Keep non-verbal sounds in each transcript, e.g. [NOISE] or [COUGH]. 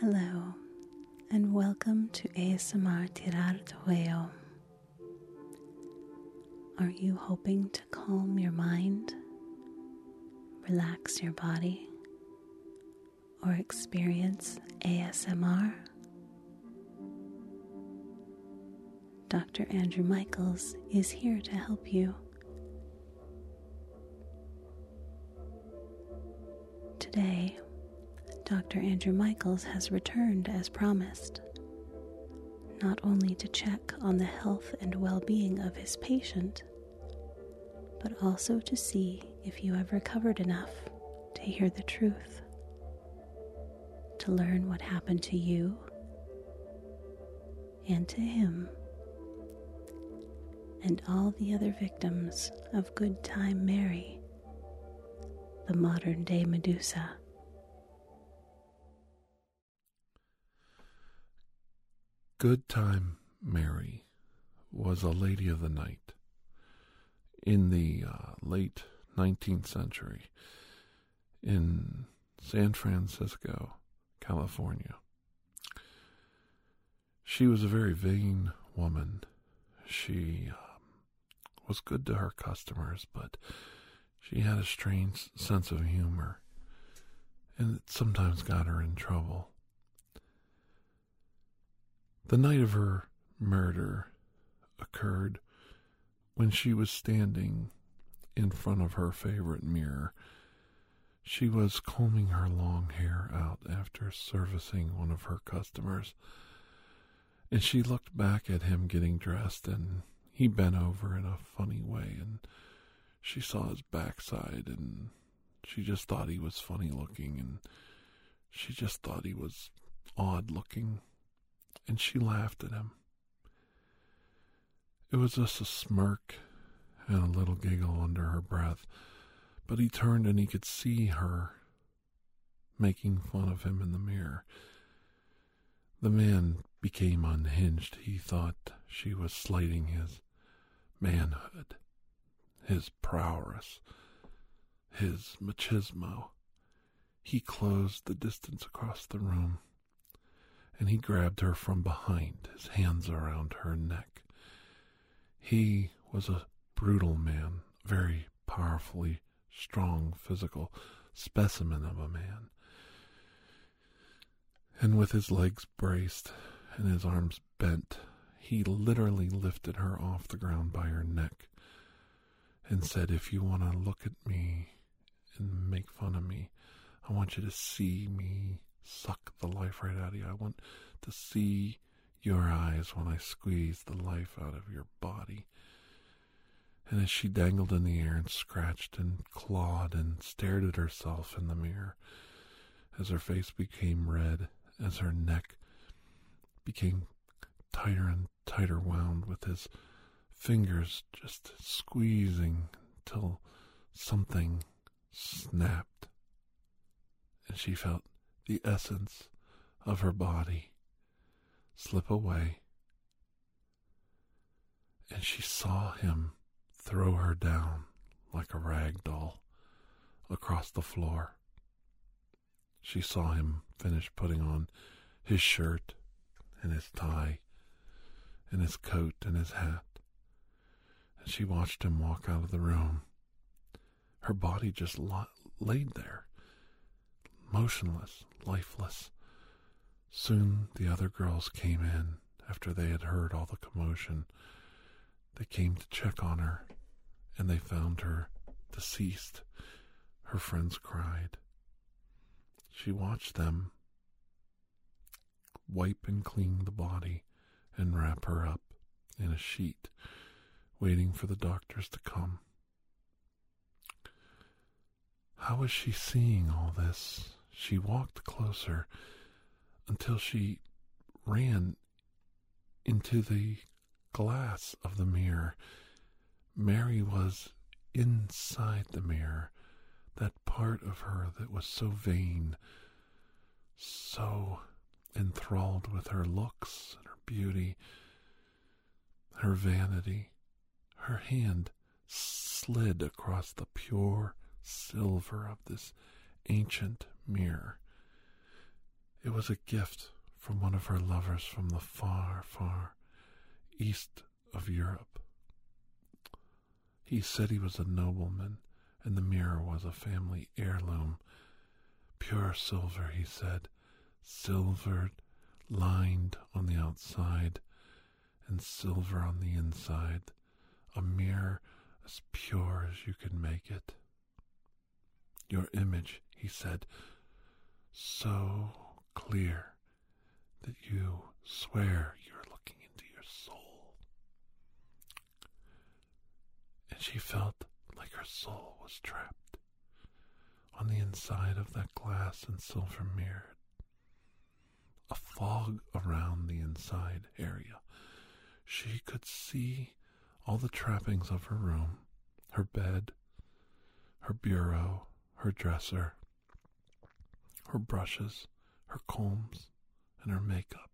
Hello, and welcome to ASMR Tirar Tueo. Are you hoping to calm your mind, relax your body, or experience ASMR? Dr. Andrew Michaels is here to help you. Today, Dr. Andrew Michaels has returned as promised, not only to check on the health and well being of his patient, but also to see if you have recovered enough to hear the truth, to learn what happened to you and to him and all the other victims of Good Time Mary, the modern day Medusa. Good Time Mary was a lady of the night in the uh, late 19th century in San Francisco, California. She was a very vain woman. She um, was good to her customers, but she had a strange sense of humor, and it sometimes got her in trouble. The night of her murder occurred when she was standing in front of her favorite mirror. She was combing her long hair out after servicing one of her customers, and she looked back at him getting dressed, and he bent over in a funny way, and she saw his backside, and she just thought he was funny looking, and she just thought he was odd looking and she laughed at him. It was just a smirk and a little giggle under her breath, but he turned and he could see her making fun of him in the mirror. The man became unhinged. He thought she was slighting his manhood, his prowess, his machismo. He closed the distance across the room and he grabbed her from behind, his hands around her neck. He was a brutal man, very powerfully strong physical specimen of a man. And with his legs braced and his arms bent, he literally lifted her off the ground by her neck and said, If you want to look at me and make fun of me, I want you to see me suck the life right out of you. I want to see your eyes when I squeeze the life out of your body. And as she dangled in the air and scratched and clawed and stared at herself in the mirror, as her face became red, as her neck became tighter and tighter wound with his fingers just squeezing till something snapped, and she felt the essence of her body slip away, and she saw him throw her down like a rag doll across the floor. She saw him finish putting on his shirt and his tie and his coat and his hat, and she watched him walk out of the room. Her body just laid there, motionless, lifeless. Soon the other girls came in after they had heard all the commotion. They came to check on her, and they found her deceased. Her friends cried. She watched them wipe and clean the body and wrap her up in a sheet, waiting for the doctors to come. How was she seeing all this? She walked closer until she ran into the glass of the mirror. Mary was inside the mirror, that part of her that was so vain, so enthralled with her looks and her beauty, her vanity. Her hand slid across the pure silver of this ancient mirror, It was a gift from one of her lovers from the far, far east of Europe. He said he was a nobleman, and the mirror was a family heirloom. Pure silver, he said, silvered, lined on the outside, and silver on the inside, a mirror as pure as you could make it. Your image, he said, so clear that you swear you're looking into your soul. And she felt like her soul was trapped on the inside of that glass and silver mirror. A fog around the inside area. She could see all the trappings of her room, her bed, her bureau, her dresser, her brushes, her combs, and her makeup.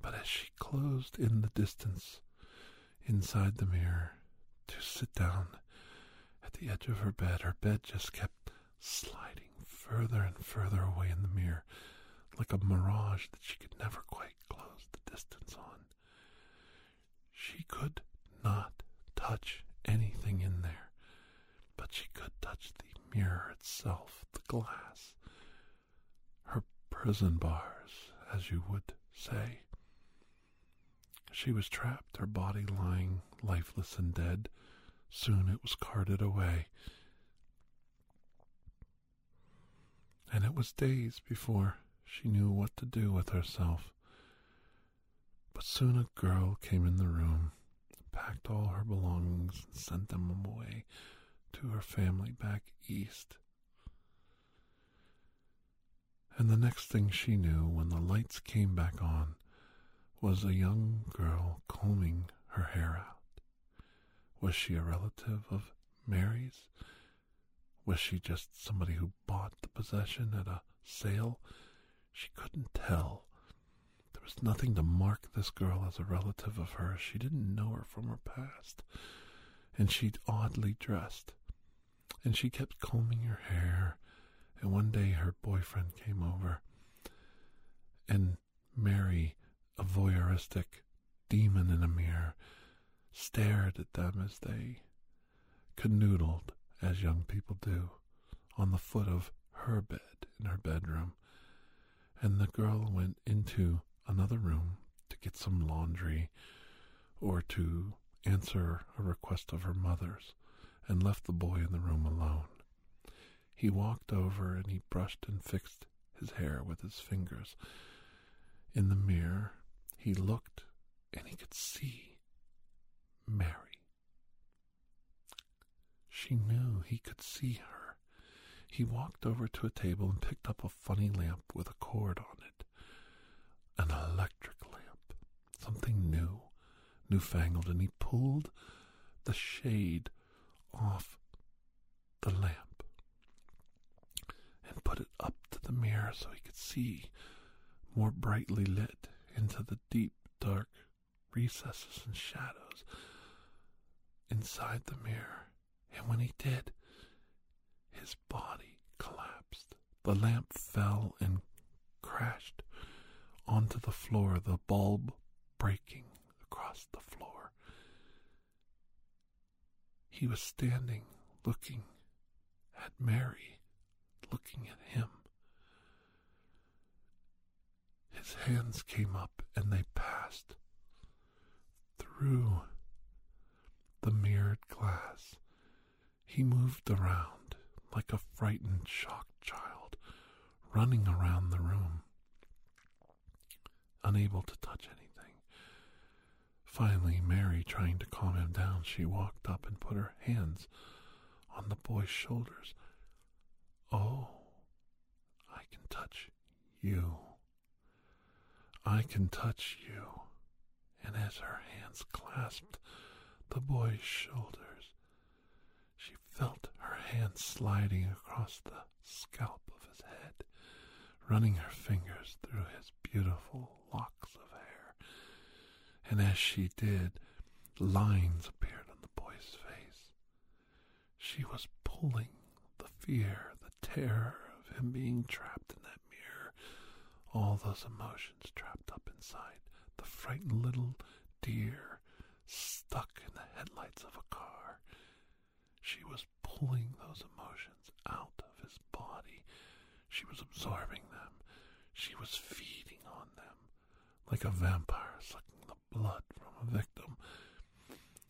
But as she closed in the distance inside the mirror to sit down at the edge of her bed, her bed just kept sliding further and further away in the mirror, like a mirage that she could never quite close the distance on. She could not touch anything in there, but she could touch the mirror itself, the glass, prison bars, as you would say. She was trapped, her body lying lifeless and dead. Soon it was carted away. And it was days before she knew what to do with herself. But soon a girl came in the room, packed all her belongings, and sent them away to her family back east. And the next thing she knew, when the lights came back on, was a young girl combing her hair out. Was she a relative of Mary's? Was she just somebody who bought the possession at a sale? She couldn't tell. There was nothing to mark this girl as a relative of hers. She didn't know her from her past. And she'd oddly dressed. And she kept combing her hair and one day her boyfriend came over, and Mary, a voyeuristic demon in a mirror, stared at them as they canoodled, as young people do, on the foot of her bed in her bedroom. And the girl went into another room to get some laundry or to answer a request of her mother's and left the boy in the room alone. He walked over and he brushed and fixed his hair with his fingers. In the mirror, he looked and he could see Mary. She knew he could see her. He walked over to a table and picked up a funny lamp with a cord on it. An electric lamp. Something new, newfangled, and he pulled the shade off the lamp put it up to the mirror so he could see more brightly lit into the deep, dark recesses and shadows inside the mirror. And when he did, his body collapsed. The lamp fell and crashed onto the floor, the bulb breaking across the floor. He was standing looking at Mary looking at him. His hands came up and they passed through the mirrored glass. He moved around like a frightened, shocked child, running around the room, unable to touch anything. Finally, Mary, trying to calm him down, she walked up and put her hands on the boy's shoulders. Oh, I can touch you. I can touch you. And as her hands clasped the boy's shoulders, she felt her hands sliding across the scalp of his head, running her fingers through his beautiful locks of hair. And as she did, lines appeared on the boy's face. She was pulling the fear terror of him being trapped in that mirror all those emotions trapped up inside the frightened little deer stuck in the headlights of a car. She was pulling those emotions out of his body. She was absorbing them. She was feeding on them like a vampire sucking the blood from a victim.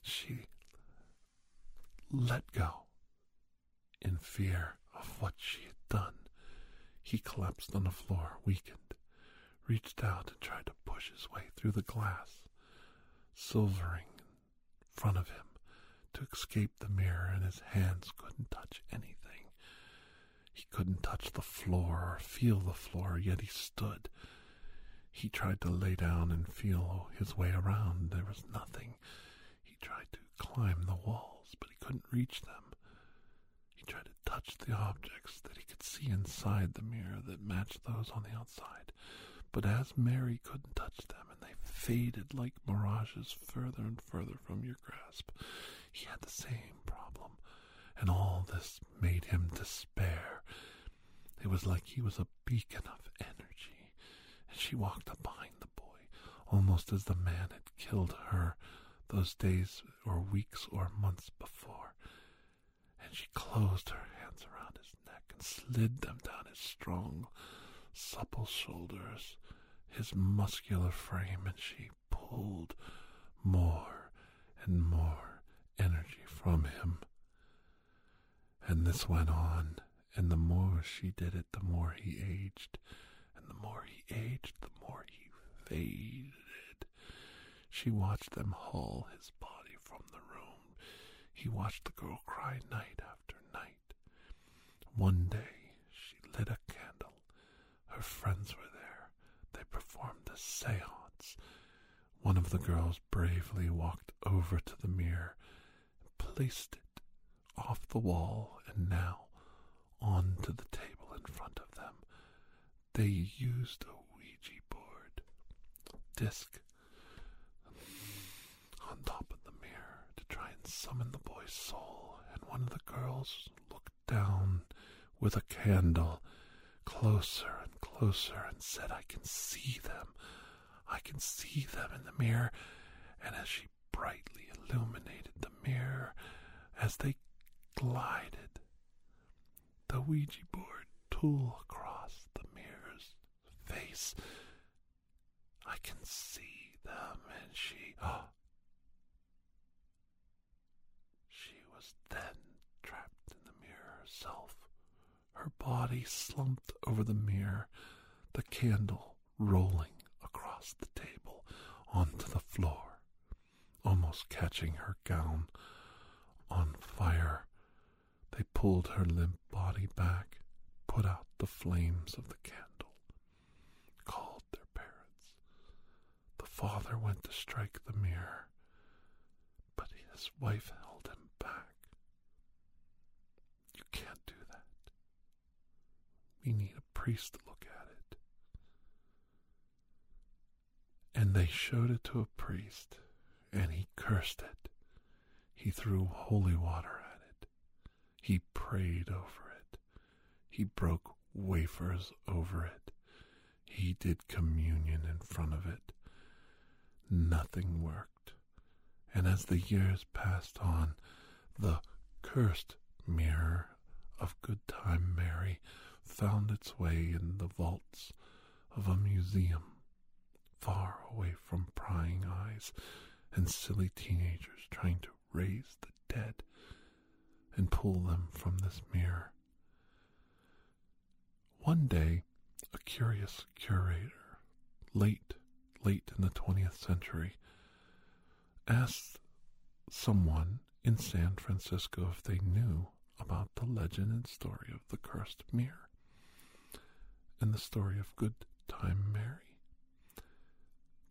She let go in fear of what she had done. He collapsed on the floor, weakened, reached out and tried to push his way through the glass, silvering in front of him to escape the mirror, and his hands couldn't touch anything. He couldn't touch the floor or feel the floor, yet he stood. He tried to lay down and feel his way around. There was nothing. He tried to climb the walls, but he couldn't reach them. He tried to touch the objects that he could see inside the mirror that matched those on the outside. But as Mary couldn't touch them, and they faded like mirages further and further from your grasp, he had the same problem. And all this made him despair. It was like he was a beacon of energy, and she walked up behind the boy, almost as the man had killed her those days or weeks or months before. And she closed her hands around his neck and slid them down his strong, supple shoulders, his muscular frame, and she pulled more and more energy from him. And this went on, and the more she did it, the more he aged, and the more he aged, the more he faded. She watched them haul his body from the room. He watched the girl cry night after night. One day she lit a candle. Her friends were there. They performed a seance. One of the girls bravely walked over to the mirror and placed it off the wall and now onto the table in front of them. They used a Ouija board disc on top of the mirror to try and summon the boy's soul, and one of the girls looked down with a candle closer and closer and said, I can see them. I can see them in the mirror. And as she brightly illuminated the mirror, as they glided, the Ouija board tool across the mirror's face. I can see them, and she. Oh, she was then trapped in the mirror herself. Her body slumped over the mirror, the candle rolling across the table onto the floor, almost catching her gown on fire. They pulled her limp body back, put out the flames of the candle, called their parents. The father went to strike the mirror, but his wife held him back. Can't do that. We need a priest to look at it. And they showed it to a priest, and he cursed it. He threw holy water at it. He prayed over it. He broke wafers over it. He did communion in front of it. Nothing worked. And as the years passed on, the cursed mirror of Good Time Mary found its way in the vaults of a museum, far away from prying eyes and silly teenagers trying to raise the dead and pull them from this mirror. One day, a curious curator, late, late in the 20th century, asked someone in San Francisco if they knew about the legend and story of the cursed mirror and the story of Good Time Mary.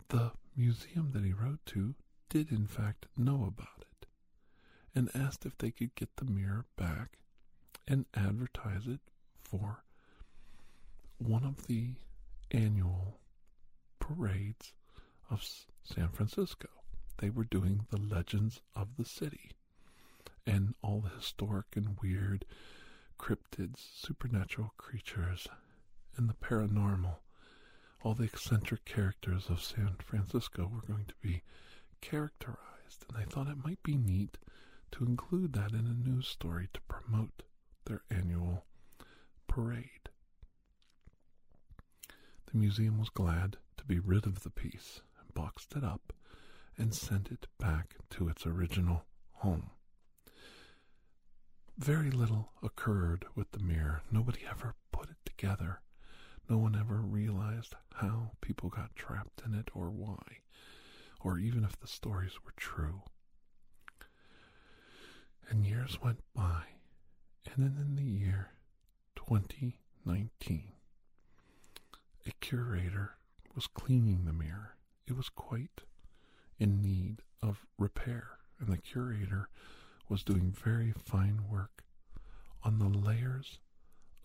The museum that he wrote to did, in fact, know about it and asked if they could get the mirror back and advertise it for one of the annual parades of San Francisco. They were doing the legends of the city and all the historic and weird cryptids, supernatural creatures, and the paranormal all the eccentric characters of San Francisco were going to be characterized, and I thought it might be neat to include that in a news story to promote their annual parade. The museum was glad to be rid of the piece boxed it up and sent it back to its original home. Very little occurred with the mirror. Nobody ever put it together. No one ever realized how people got trapped in it or why, or even if the stories were true. And years went by, and then in the year 2019, a curator was cleaning the mirror. It was quite in need of repair, and the curator was doing very fine work on the layers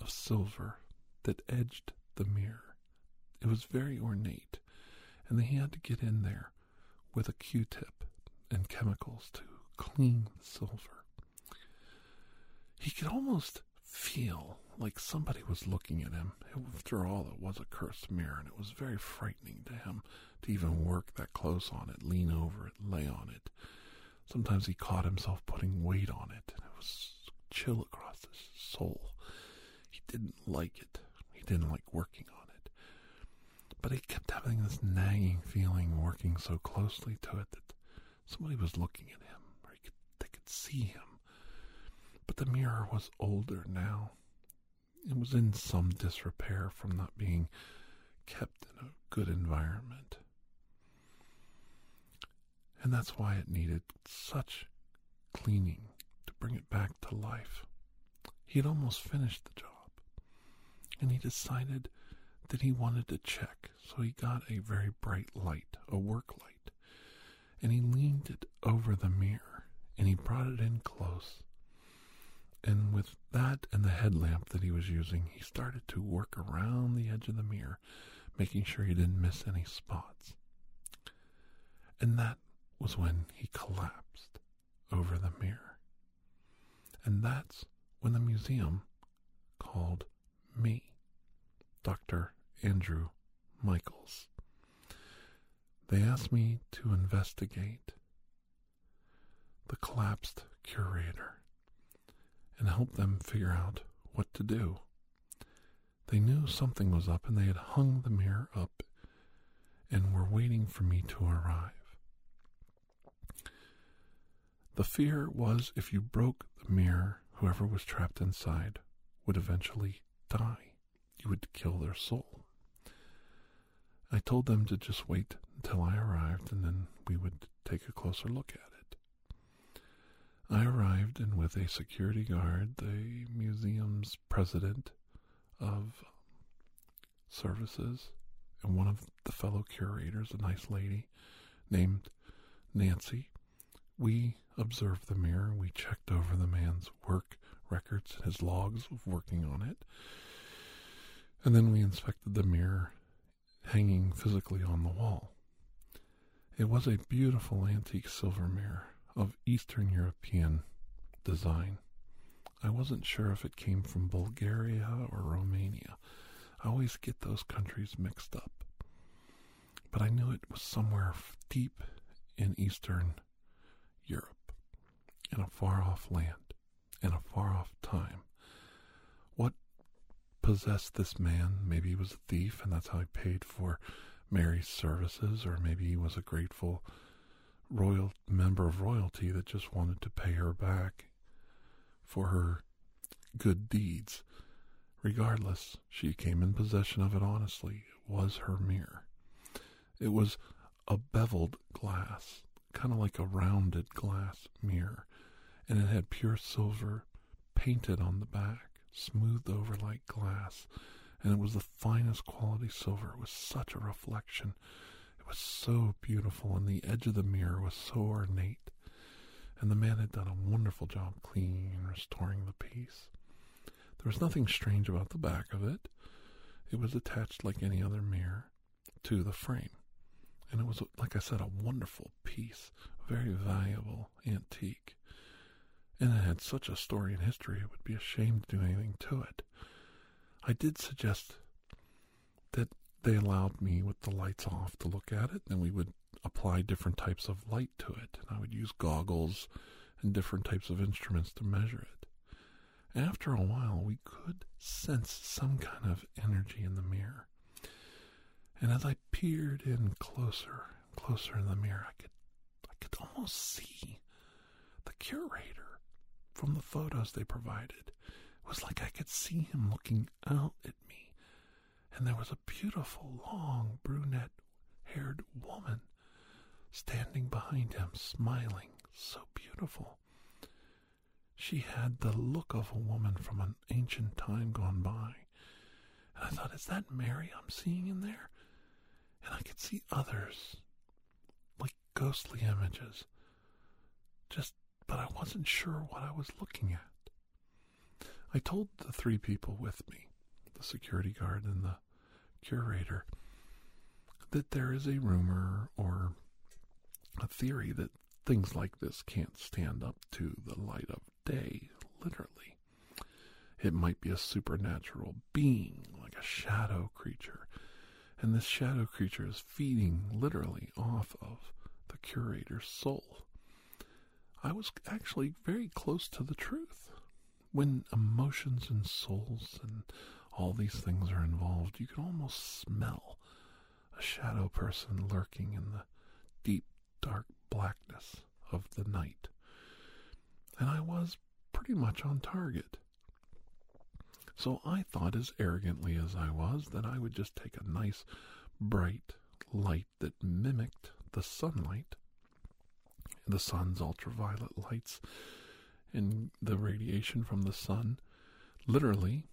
of silver that edged the mirror. It was very ornate, and he had to get in there with a Q tip and chemicals to clean the silver. He could almost feel like somebody was looking at him. After all, it was a cursed mirror, and it was very frightening to him to even work that close on it, lean over it, lay on it. Sometimes he caught himself putting weight on it, and it was chill across his soul. He didn't like it. He didn't like working on it. But he kept having this nagging feeling working so closely to it that somebody was looking at him, or he could, they could see him. But the mirror was older now. It was in some disrepair from not being kept in a good environment. And that's why it needed such cleaning to bring it back to life. He had almost finished the job, and he decided that he wanted to check, so he got a very bright light, a work light, and he leaned it over the mirror, and he brought it in close. And with that and the headlamp that he was using, he started to work around the edge of the mirror, making sure he didn't miss any spots. And that was when he collapsed over the mirror. And that's when the museum called me, Dr. Andrew Michaels. They asked me to investigate the collapsed curator and help them figure out what to do. They knew something was up and they had hung the mirror up and were waiting for me to arrive. The fear was if you broke the mirror, whoever was trapped inside would eventually die. You would kill their soul. I told them to just wait until I arrived and then we would take a closer look at it. I arrived and with a security guard, the museum's president of services, and one of the fellow curators, a nice lady named Nancy, we observed the mirror. We checked over the man's work records and his logs of working on it. And then we inspected the mirror hanging physically on the wall. It was a beautiful antique silver mirror of Eastern European design. I wasn't sure if it came from Bulgaria or Romania. I always get those countries mixed up. But I knew it was somewhere deep in Eastern Europe, in a far off land, in a far off time. What possessed this man? Maybe he was a thief, and that's how he paid for Mary's services, or maybe he was a grateful royal member of royalty that just wanted to pay her back for her good deeds. Regardless, she came in possession of it honestly. It was her mirror. It was a beveled glass, kind of like a rounded glass mirror, and it had pure silver painted on the back, smoothed over like glass, and it was the finest quality silver. It was such a reflection It was so beautiful, and the edge of the mirror was so ornate. And the man had done a wonderful job cleaning and restoring the piece. There was nothing strange about the back of it. It was attached like any other mirror to the frame. And it was, like I said, a wonderful piece, very valuable antique. And it had such a story and history, it would be a shame to do anything to it. I did suggest that they allowed me with the lights off to look at it, and we would apply different types of light to it. And I would use goggles and different types of instruments to measure it. After a while, we could sense some kind of energy in the mirror. And as I peered in closer, and closer in the mirror, I could, I could almost see the curator from the photos they provided. It was like I could see him looking out at me. And there was a beautiful, long, brunette haired woman standing behind him, smiling, so beautiful. She had the look of a woman from an ancient time gone by. And I thought, is that Mary I'm seeing in there? And I could see others, like ghostly images. Just, but I wasn't sure what I was looking at. I told the three people with me, the security guard and the curator, that there is a rumor or a theory that things like this can't stand up to the light of day, literally. It might be a supernatural being, like a shadow creature. And this shadow creature is feeding literally off of the curator's soul. I was actually very close to the truth. When emotions and souls and all these things are involved, you can almost smell a shadow person lurking in the deep, dark blackness of the night and I was pretty much on target. So I thought, as arrogantly as I was, that I would just take a nice, bright light that mimicked the sunlight, the sun's ultraviolet lights, and the radiation from the sun, literally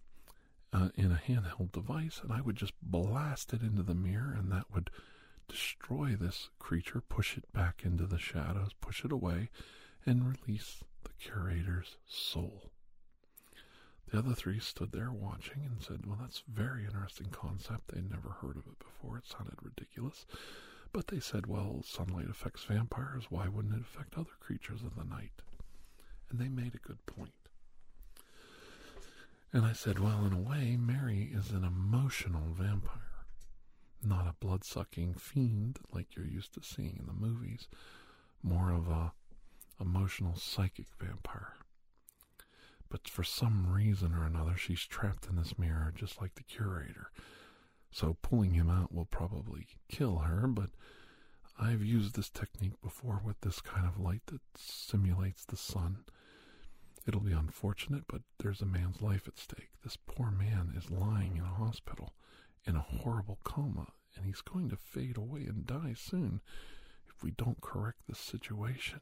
uh, in a handheld device, and I would just blast it into the mirror, and that would destroy this creature, push it back into the shadows, push it away, and release the curator's soul. The other three stood there watching and said, Well, that's a very interesting concept. They'd never heard of it before. It sounded ridiculous. But they said, Well, sunlight affects vampires. Why wouldn't it affect other creatures of the night? And they made a good point. And I said, Well, in a way, Mary is an emotional vampire, not a blood sucking fiend like you're used to seeing in the movies, more of a emotional psychic vampire. But for some reason or another, she's trapped in this mirror just like the curator. So pulling him out will probably kill her, but I've used this technique before with this kind of light that simulates the sun. It'll be unfortunate, but there's a man's life at stake. This poor man is lying in a hospital in a horrible coma, and he's going to fade away and die soon if we don't correct this situation.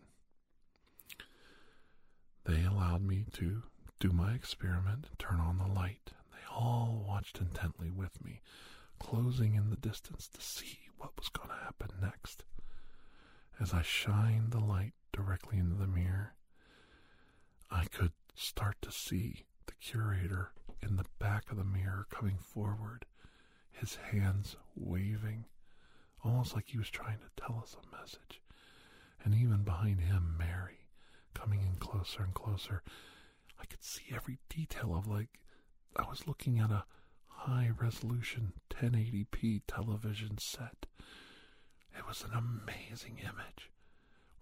They allowed me to do my experiment and turn on the light. They all watched intently with me, closing in the distance to see what was going to happen next. As I shined the light directly into the mirror, I could start to see the curator in the back of the mirror coming forward, his hands waving, almost like he was trying to tell us a message. And even behind him, Mary coming in closer and closer. I could see every detail of like I was looking at a high resolution 1080p television set. It was an amazing image.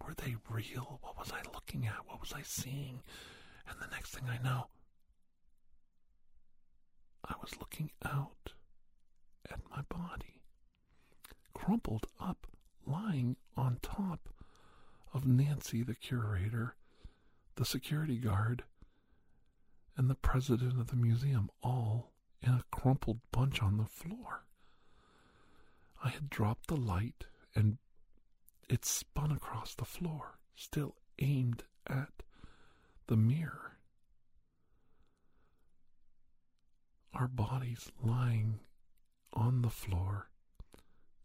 Were they real? What was I looking at? What was I seeing? And the next thing I know, I was looking out at my body, crumpled up, lying on top of Nancy, the curator, the security guard, and the president of the museum all in a crumpled bunch on the floor. I had dropped the light and it spun across the floor, still aimed at the mirror. Our bodies lying on the floor,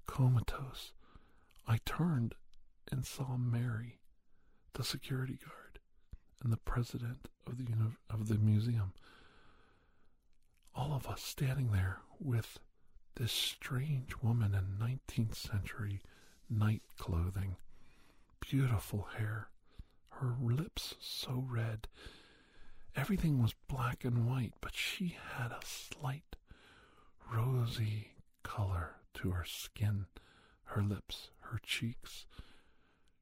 comatose. I turned and saw Mary, the security guard and the president of the of the museum. All of us standing there with this strange woman in 19th century night clothing, beautiful hair, her lips so red. Everything was black and white, but she had a slight rosy color to her skin, her lips, her cheeks.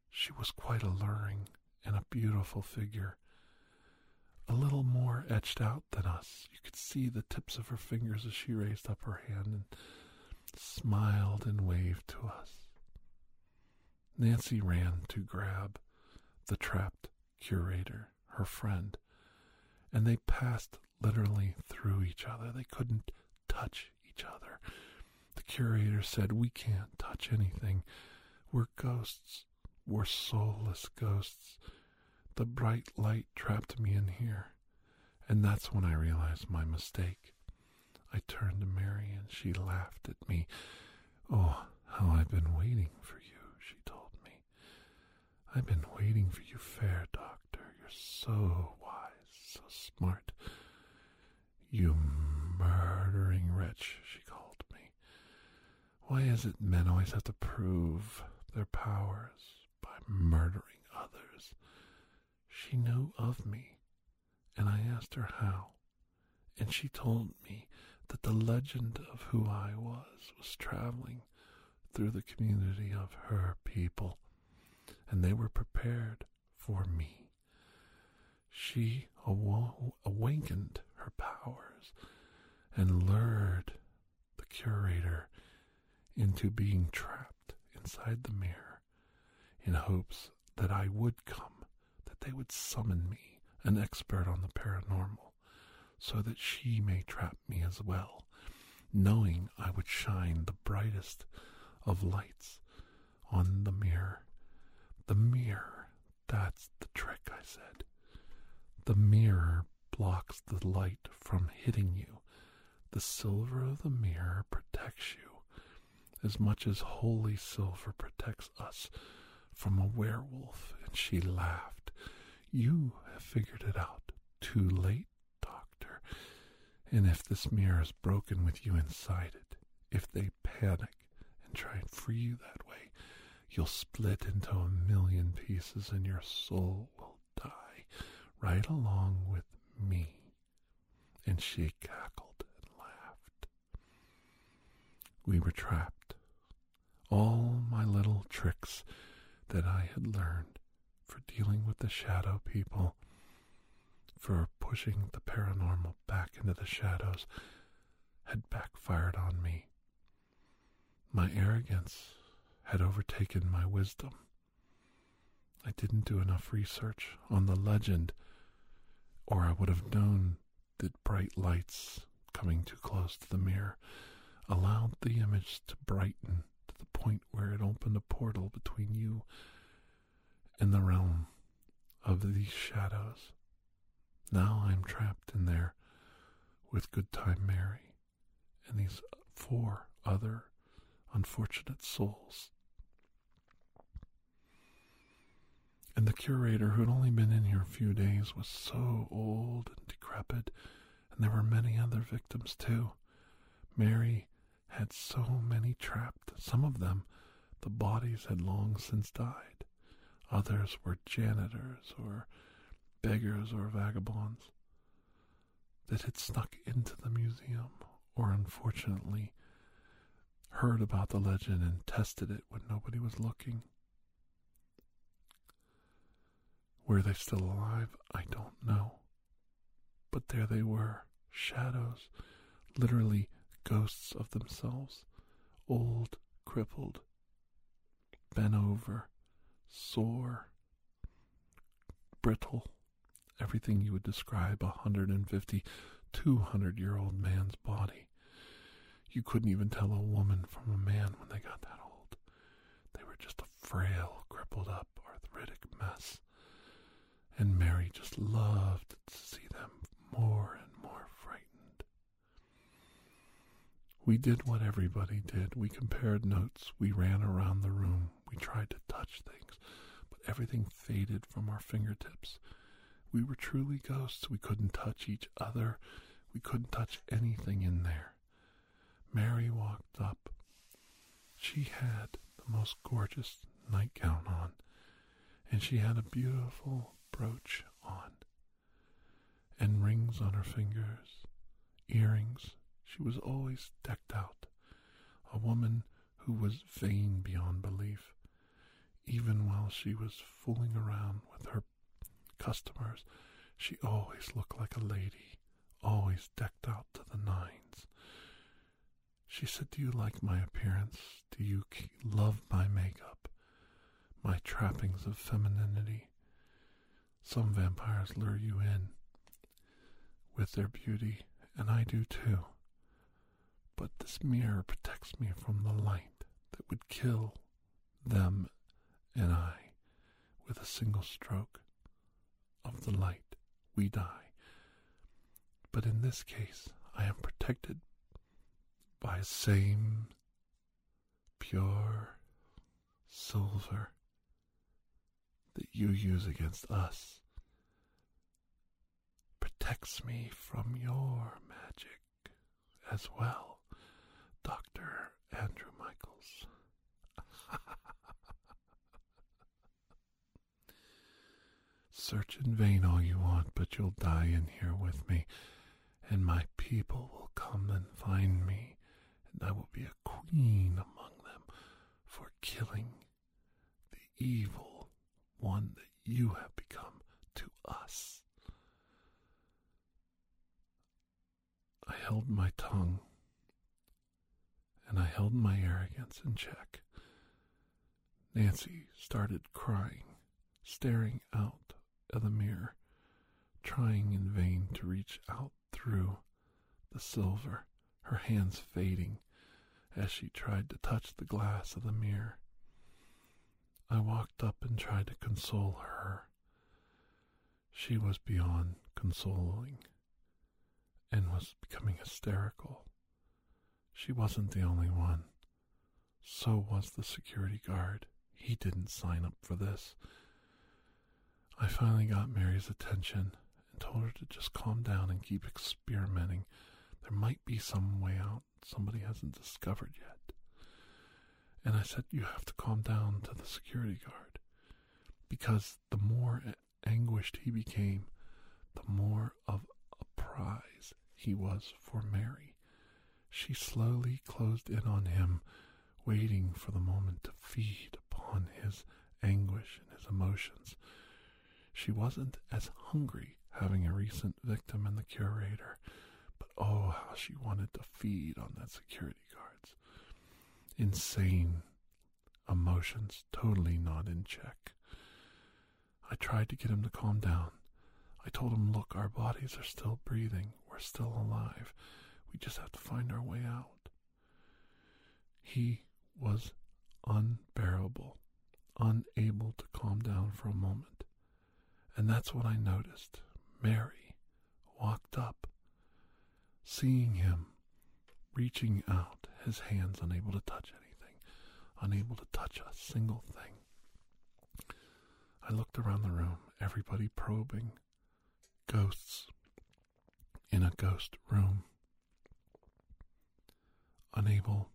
She was quite alluring and a beautiful figure. A little more etched out than us. You could see the tips of her fingers as she raised up her hand and smiled and waved to us. Nancy ran to grab the trapped curator, her friend, and they passed literally through each other. They couldn't touch each other. The curator said, We can't touch anything. We're ghosts. We're soulless ghosts. The bright light trapped me in here. And that's when I realized my mistake. I turned to Mary and she laughed at me. Oh, how I've been waiting for you, she told me. I've been waiting for you, fair doctor. You're so wise, so smart. You murdering wretch, she called me. Why is it men always have to prove their powers by murdering others? She knew of me, and I asked her how, and she told me that the legend of who I was was traveling through the community of her people, and they were prepared for me. She aw- awakened her powers and lured the curator into being trapped inside the mirror in hopes that I would come, they would summon me, an expert on the paranormal, so that she may trap me as well, knowing I would shine the brightest of lights on the mirror. The mirror, that's the trick, I said. The mirror blocks the light from hitting you. The silver of the mirror protects you as much as holy silver protects us from a werewolf. And she laughed. You have figured it out. Too late, doctor. And if this mirror is broken with you inside it, if they panic and try and free you that way, you'll split into a million pieces and your soul will die right along with me. And she cackled and laughed. We were trapped. All my little tricks that I had learned for dealing with the shadow people, for pushing the paranormal back into the shadows, had backfired on me. My arrogance had overtaken my wisdom. I didn't do enough research on the legend, or I would have known that bright lights coming too close to the mirror allowed the image to brighten to the point where it opened a portal between you and the realm of these shadows. Now I'm trapped in there with Good Time Mary and these four other unfortunate souls. And the curator, who had only been in here a few days, was so old and decrepit, and there were many other victims too. Mary had so many trapped. Some of them, the bodies had long since died. Others were janitors or beggars or vagabonds that had snuck into the museum or unfortunately heard about the legend and tested it when nobody was looking. Were they still alive? I don't know. But there they were, shadows, literally ghosts of themselves, old, crippled, bent over, sore, brittle, everything you would describe a hundred and fifty, two hundred year old man's body. You couldn't even tell a woman from a man when they got that old. They were just a frail, crippled up, arthritic mess and Mary just loved to see them more and more frightened. We did what everybody did. We compared notes. We ran around the room. We tried to everything faded from our fingertips. We were truly ghosts. We couldn't touch each other. We couldn't touch anything in there. Mary walked up. She had the most gorgeous nightgown on, and she had a beautiful brooch on, and rings on her fingers, earrings. She was always decked out, a woman who was vain beyond belief. Even while she was fooling around with her customers, she always looked like a lady, always decked out to the nines. She said, Do you like my appearance? Do you love my makeup? My trappings of femininity? Some vampires lure you in with their beauty, and I do too. But this mirror protects me from the light that would kill them and I with a single stroke of the light. We die. But in this case, I am protected by same pure silver that you use against us protects me from your magic as well, Dr. Andrew Michaels. [LAUGHS] Search in vain all you want, but you'll die in here with me, and my people will come and find me, and I will be a queen among them for killing the evil one that you have become to us. I held my tongue and I held my arrogance in check. Nancy started crying, staring out of the mirror, trying in vain to reach out through the silver, her hands fading as she tried to touch the glass of the mirror. I walked up and tried to console her. She was beyond consoling and was becoming hysterical. She wasn't the only one. So was the security guard. He didn't sign up for this. I finally got Mary's attention and told her to just calm down and keep experimenting. There might be some way out somebody hasn't discovered yet. And I said, You have to calm down to the security guard. Because the more anguished he became, the more of a prize he was for Mary. She slowly closed in on him, waiting for the moment to feed upon his anguish and his emotions. She wasn't as hungry having a recent victim in the curator, but oh, how she wanted to feed on that security guard's insane emotions, totally not in check. I tried to get him to calm down. I told him, look, our bodies are still breathing. We're still alive. We just have to find our way out. He was unbearable, unable to calm down for a moment. And that's what I noticed. Mary walked up, seeing him reaching out, his hands unable to touch anything, unable to touch a single thing. I looked around the room, everybody probing, ghosts in a ghost room, unable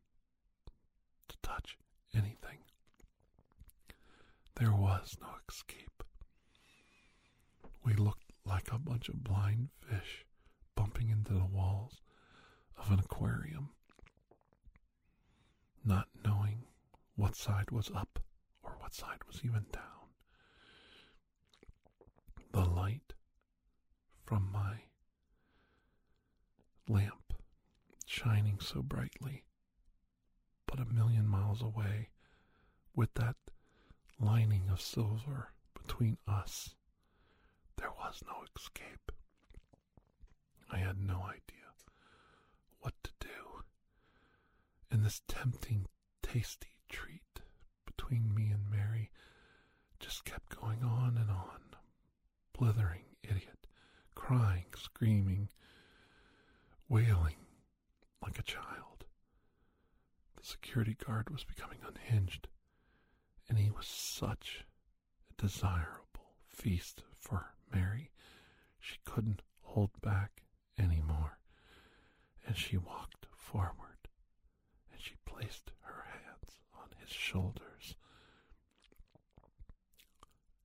to touch anything. There was no escape. We looked like a bunch of blind fish bumping into the walls of an aquarium, not knowing what side was up or what side was even down. The light from my lamp shining so brightly, but a million miles away, with that lining of silver between us. There was no escape. I had no idea what to do. And this tempting, tasty treat between me and Mary just kept going on and on. Blithering idiot crying, screaming, wailing like a child. The security guard was becoming unhinged, and he was such a desirable feast for Mary. She couldn't hold back any more, and she walked forward, and she placed her hands on his shoulders.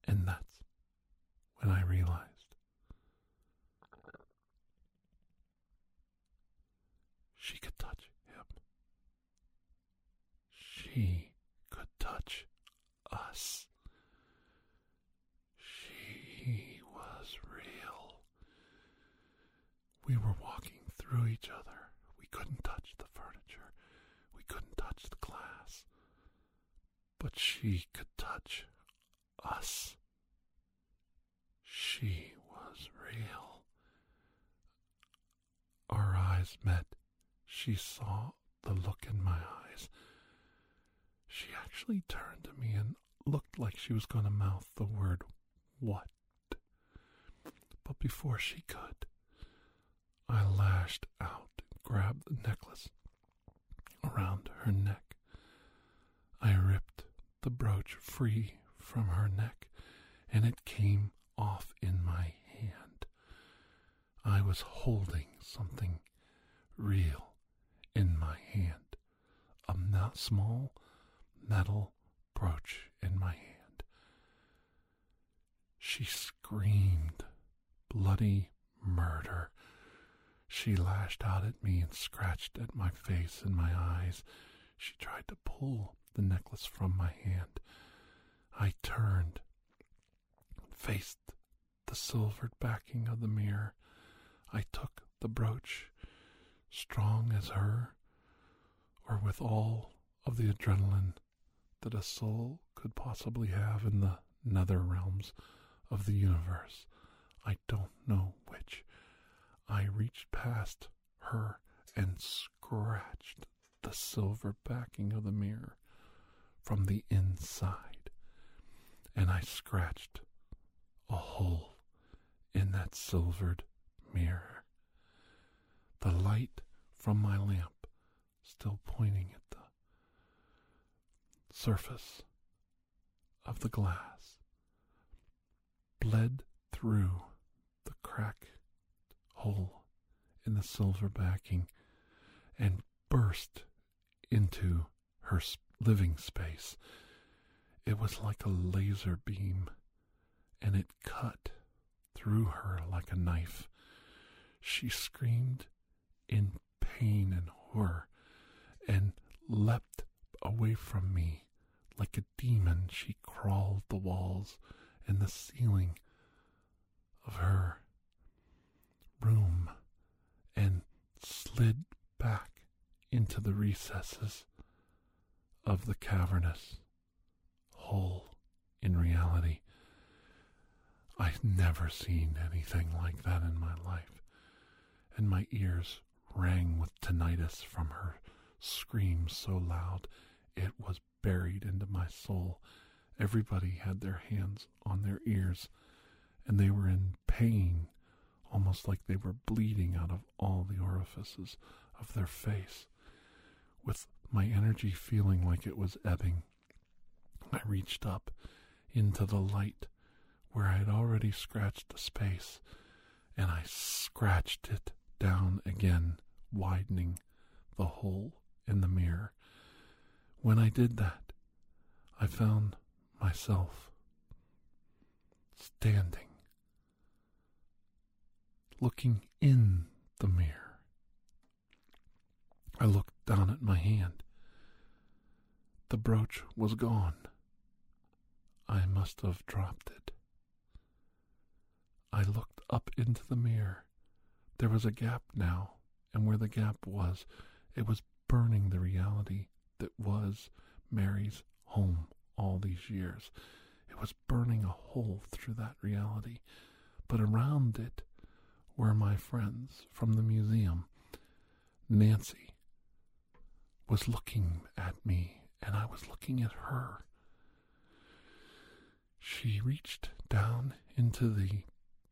And that's when I realized she could touch him. she could touch us. She was real. We were walking through each other. We couldn't touch the furniture. We couldn't touch the glass. But she could touch us. She was real. Our eyes met. She saw the look in my eyes. She actually turned to me and looked like she was going to mouth the word what. But before she could, I lashed out and grabbed the necklace around her neck. I ripped the brooch free from her neck, and it came off in my hand. I was holding something real in my hand, a small metal brooch in my hand. She screamed bloody murder. She lashed out at me and scratched at my face and my eyes. She tried to pull the necklace from my hand. I turned, faced the silvered backing of the mirror. I took the brooch, strong as her, or with all of the adrenaline that a soul could possibly have in the nether realms of the universe. I don't know which. I reached past her and scratched the silver backing of the mirror from the inside. And I scratched a hole in that silvered mirror. The light from my lamp still pointing at the surface of the glass bled through the crack hole in the silver backing and burst into her living space. It was like a laser beam, and it cut through her like a knife. She screamed in pain and horror and leapt away from me. Like a demon, she crawled the walls and the ceiling of her room and slid back into the recesses of the cavernous hole in reality. I've never seen anything like that in my life, and my ears rang with tinnitus from her screams so loud it was buried into my soul. Everybody had their hands on their ears, and they were in pain, almost like they were bleeding out of all the orifices of their face. With my energy feeling like it was ebbing, I reached up into the light where I had already scratched a space, and I scratched it down again, widening the hole in the mirror. When I did that, I found myself standing, looking in the mirror. I looked down at my hand. The brooch was gone. I must have dropped it. I looked up into the mirror. There was a gap now, and where the gap was, it was burning the reality that was Mary's home all these years. It was burning a hole through that reality. But around it were my friends from the museum. Nancy was looking at me, and I was looking at her. She reached down into the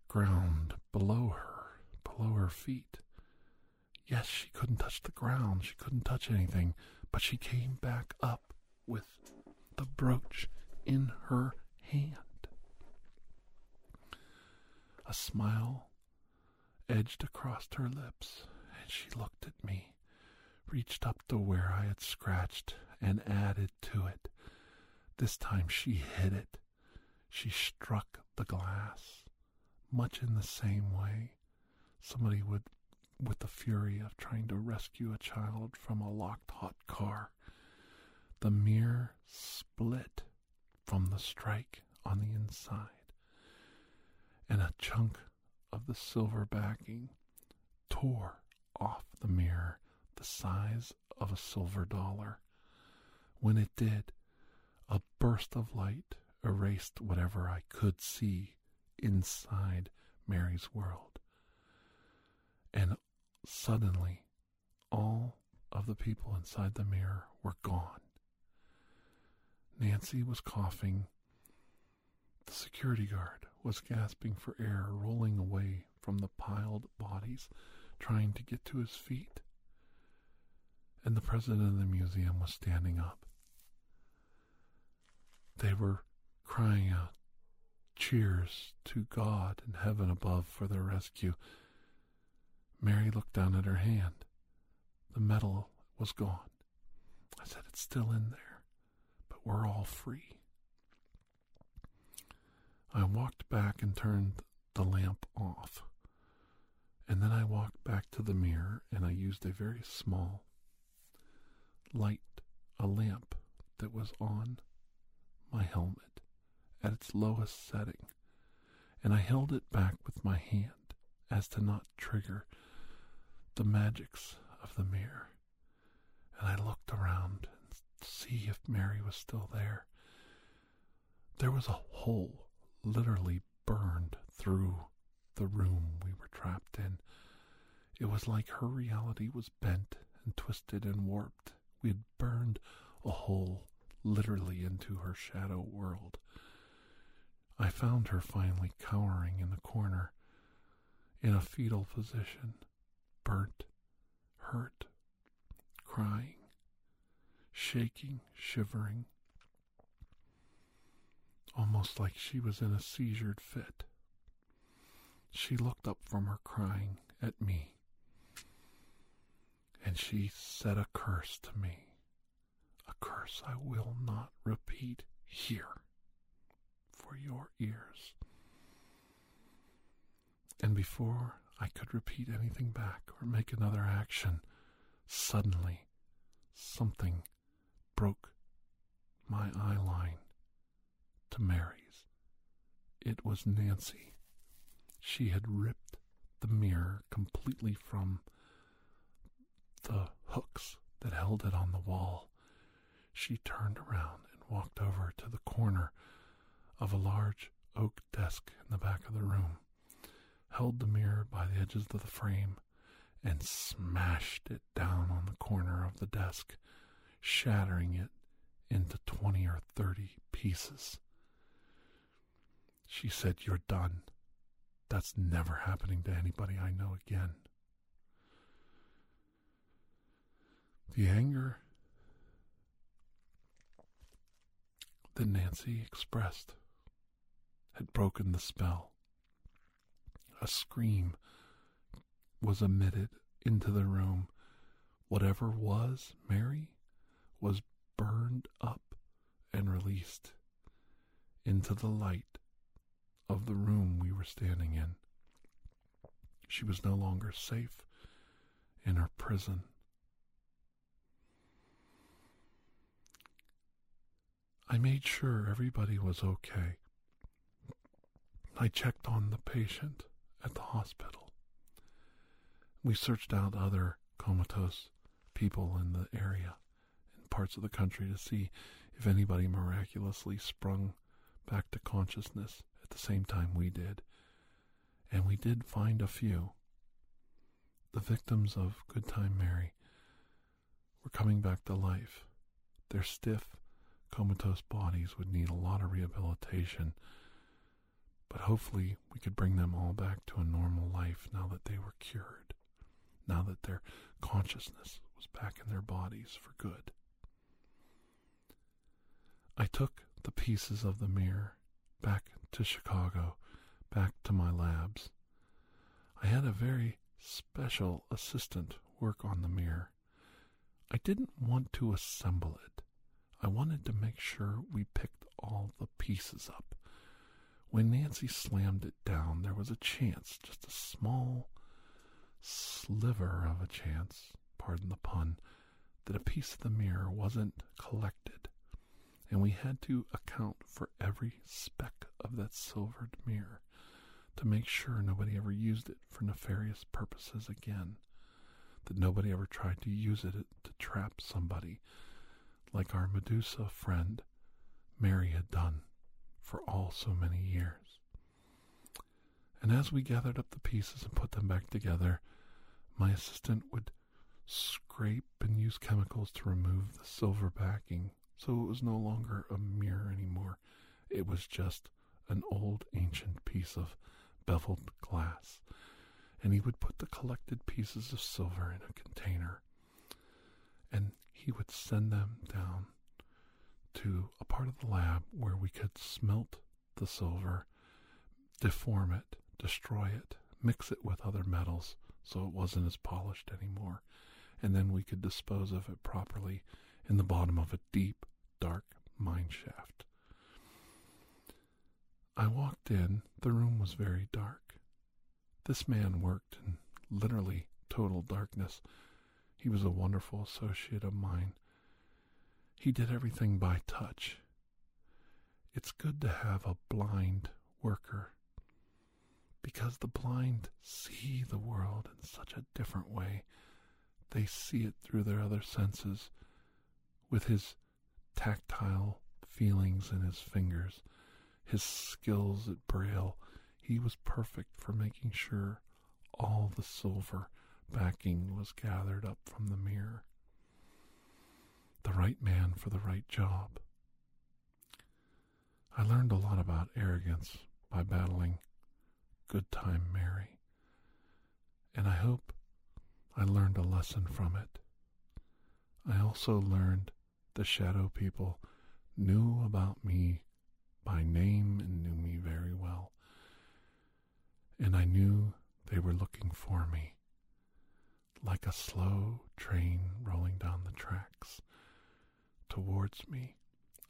ground below her, below her feet. Yes, she couldn't touch the ground, she couldn't touch anything, but she came back up with the brooch in her hand. A smile edged across her lips, and she looked at me, reached up to where I had scratched, and added to it. This time she hit it. She struck the glass, much in the same way somebody would, with the fury of trying to rescue a child from a locked hot car. the mirror split from the strike on the inside, and a chunk of the silver backing tore off the mirror the size of a silver dollar. When it did, a burst of light erased whatever I could see inside Mary's world. And suddenly, all of the people inside the mirror were gone. Nancy was coughing. The security guard was gasping for air, rolling away from the piled bodies, trying to get to his feet. And the president of the museum was standing up. They were crying out cheers to God and heaven above for their rescue. Mary looked down at her hand. The medal was gone. I said, It's still in there, but we're all free. I walked back and turned the lamp off. And then I walked back to the mirror and I used a very small light, a lamp that was on my helmet at its lowest setting, and I held it back with my hand as to not trigger the magics of the mirror. And I looked around to see if Mary was still there. There was a hole literally burned through the room we were trapped in. It was like her reality was bent and twisted and warped. We had burned a hole literally into her shadow world. I found her finally cowering in the corner, in a fetal position, burnt, hurt, crying, shaking, shivering, almost like she was in a seizured fit. She looked up from her crying at me, and she said a curse to me, a curse I will not repeat here for your ears. And before I could repeat anything back or make another action, suddenly something broke my eye line to Mary's. It was Nancy. She had ripped the mirror completely from the hooks that held it on the wall. She turned around and walked over to the corner of a large oak desk in the back of the room, held the mirror by the edges of the frame, and smashed it down on the corner of the desk, shattering it into twenty or thirty pieces. She said, You're done. That's never happening to anybody I know again. The anger that Nancy expressed had broken the spell. A scream was emitted into the room. Whatever was Mary was burned up and released into the light of the room we were standing in. She was no longer safe in her prison. I made sure everybody was okay. I checked on the patient at the hospital. We searched out other comatose people in the area, in parts of the country, to see if anybody miraculously sprung back to consciousness the same time we did. And we did find a few. The victims of Good Time Mary were coming back to life. Their stiff, comatose bodies would need a lot of rehabilitation but hopefully, we could bring them all back to a normal life now that they were cured, now that their consciousness was back in their bodies for good. I took the pieces of the mirror back to Chicago, back to my labs. I had a very special assistant work on the mirror. I didn't want to assemble it. I wanted to make sure we picked all the pieces up when Nancy slammed it down, there was a chance, just a small sliver of a chance, pardon the pun, that a piece of the mirror wasn't collected, and we had to account for every speck of that silvered mirror to make sure nobody ever used it for nefarious purposes again, that nobody ever tried to use it to trap somebody like our Medusa friend Mary had done for all so many years. And as we gathered up the pieces and put them back together, my assistant would scrape and use chemicals to remove the silver backing so it was no longer a mirror anymore. It was just an old ancient piece of beveled glass. And he would put the collected pieces of silver in a container and he would send them down to a part of the lab where we could smelt the silver, deform it, destroy it, mix it with other metals so it wasn't as polished anymore, and then we could dispose of it properly in the bottom of a deep, dark mine shaft. I walked in, the room was very dark. This man worked in literally total darkness. He was a wonderful associate of mine. He did everything by touch. It's good to have a blind worker because the blind see the world in such a different way. They see it through their other senses with his tactile feelings in his fingers, his skills at Braille. He was perfect for making sure all the silver backing was gathered up from the mirror. The right man for the right job. I learned a lot about arrogance by battling Good Time Mary, and I hope I learned a lesson from it. I also learned the shadow people knew about me by name and knew me very well, and I knew they were looking for me like a slow train rolling down the tracks towards me.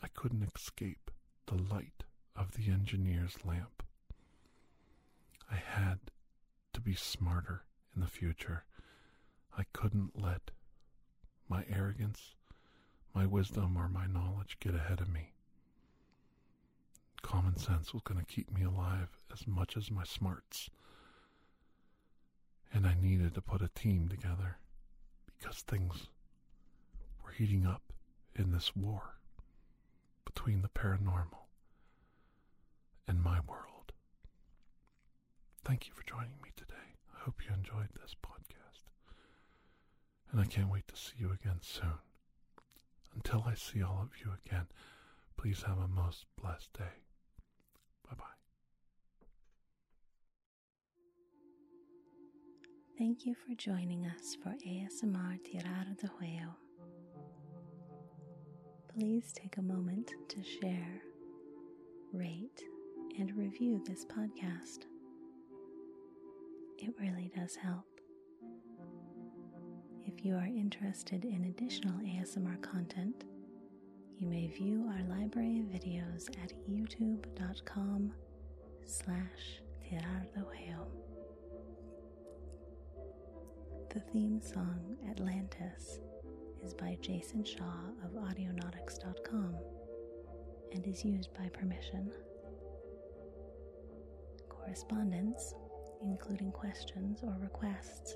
I couldn't escape the light of the engineer's lamp. I had to be smarter in the future. I couldn't let my arrogance, my wisdom, or my knowledge get ahead of me. Common sense was going to keep me alive as much as my smarts. And I needed to put a team together because things were heating up in this war between the paranormal and my world. Thank you for joining me today. I hope you enjoyed this podcast. And I can't wait to see you again soon. Until I see all of you again, please have a most blessed day. Bye bye. Thank you for joining us for ASMR Tirar de Juego. Please take a moment to share, rate, and review this podcast. It really does help. If you are interested in additional ASMR content, you may view our library of videos at youtube.com slash. The theme song Atlantis is by Jason Shaw of Audionautix.com and is used by permission. Correspondence, including questions or requests,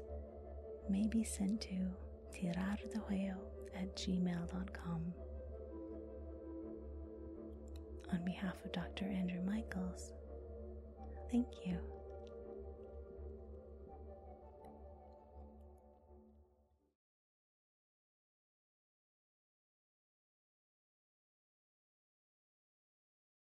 may be sent to tirardejuego at gmail.com. On behalf of Dr. Andrew Michaels, thank you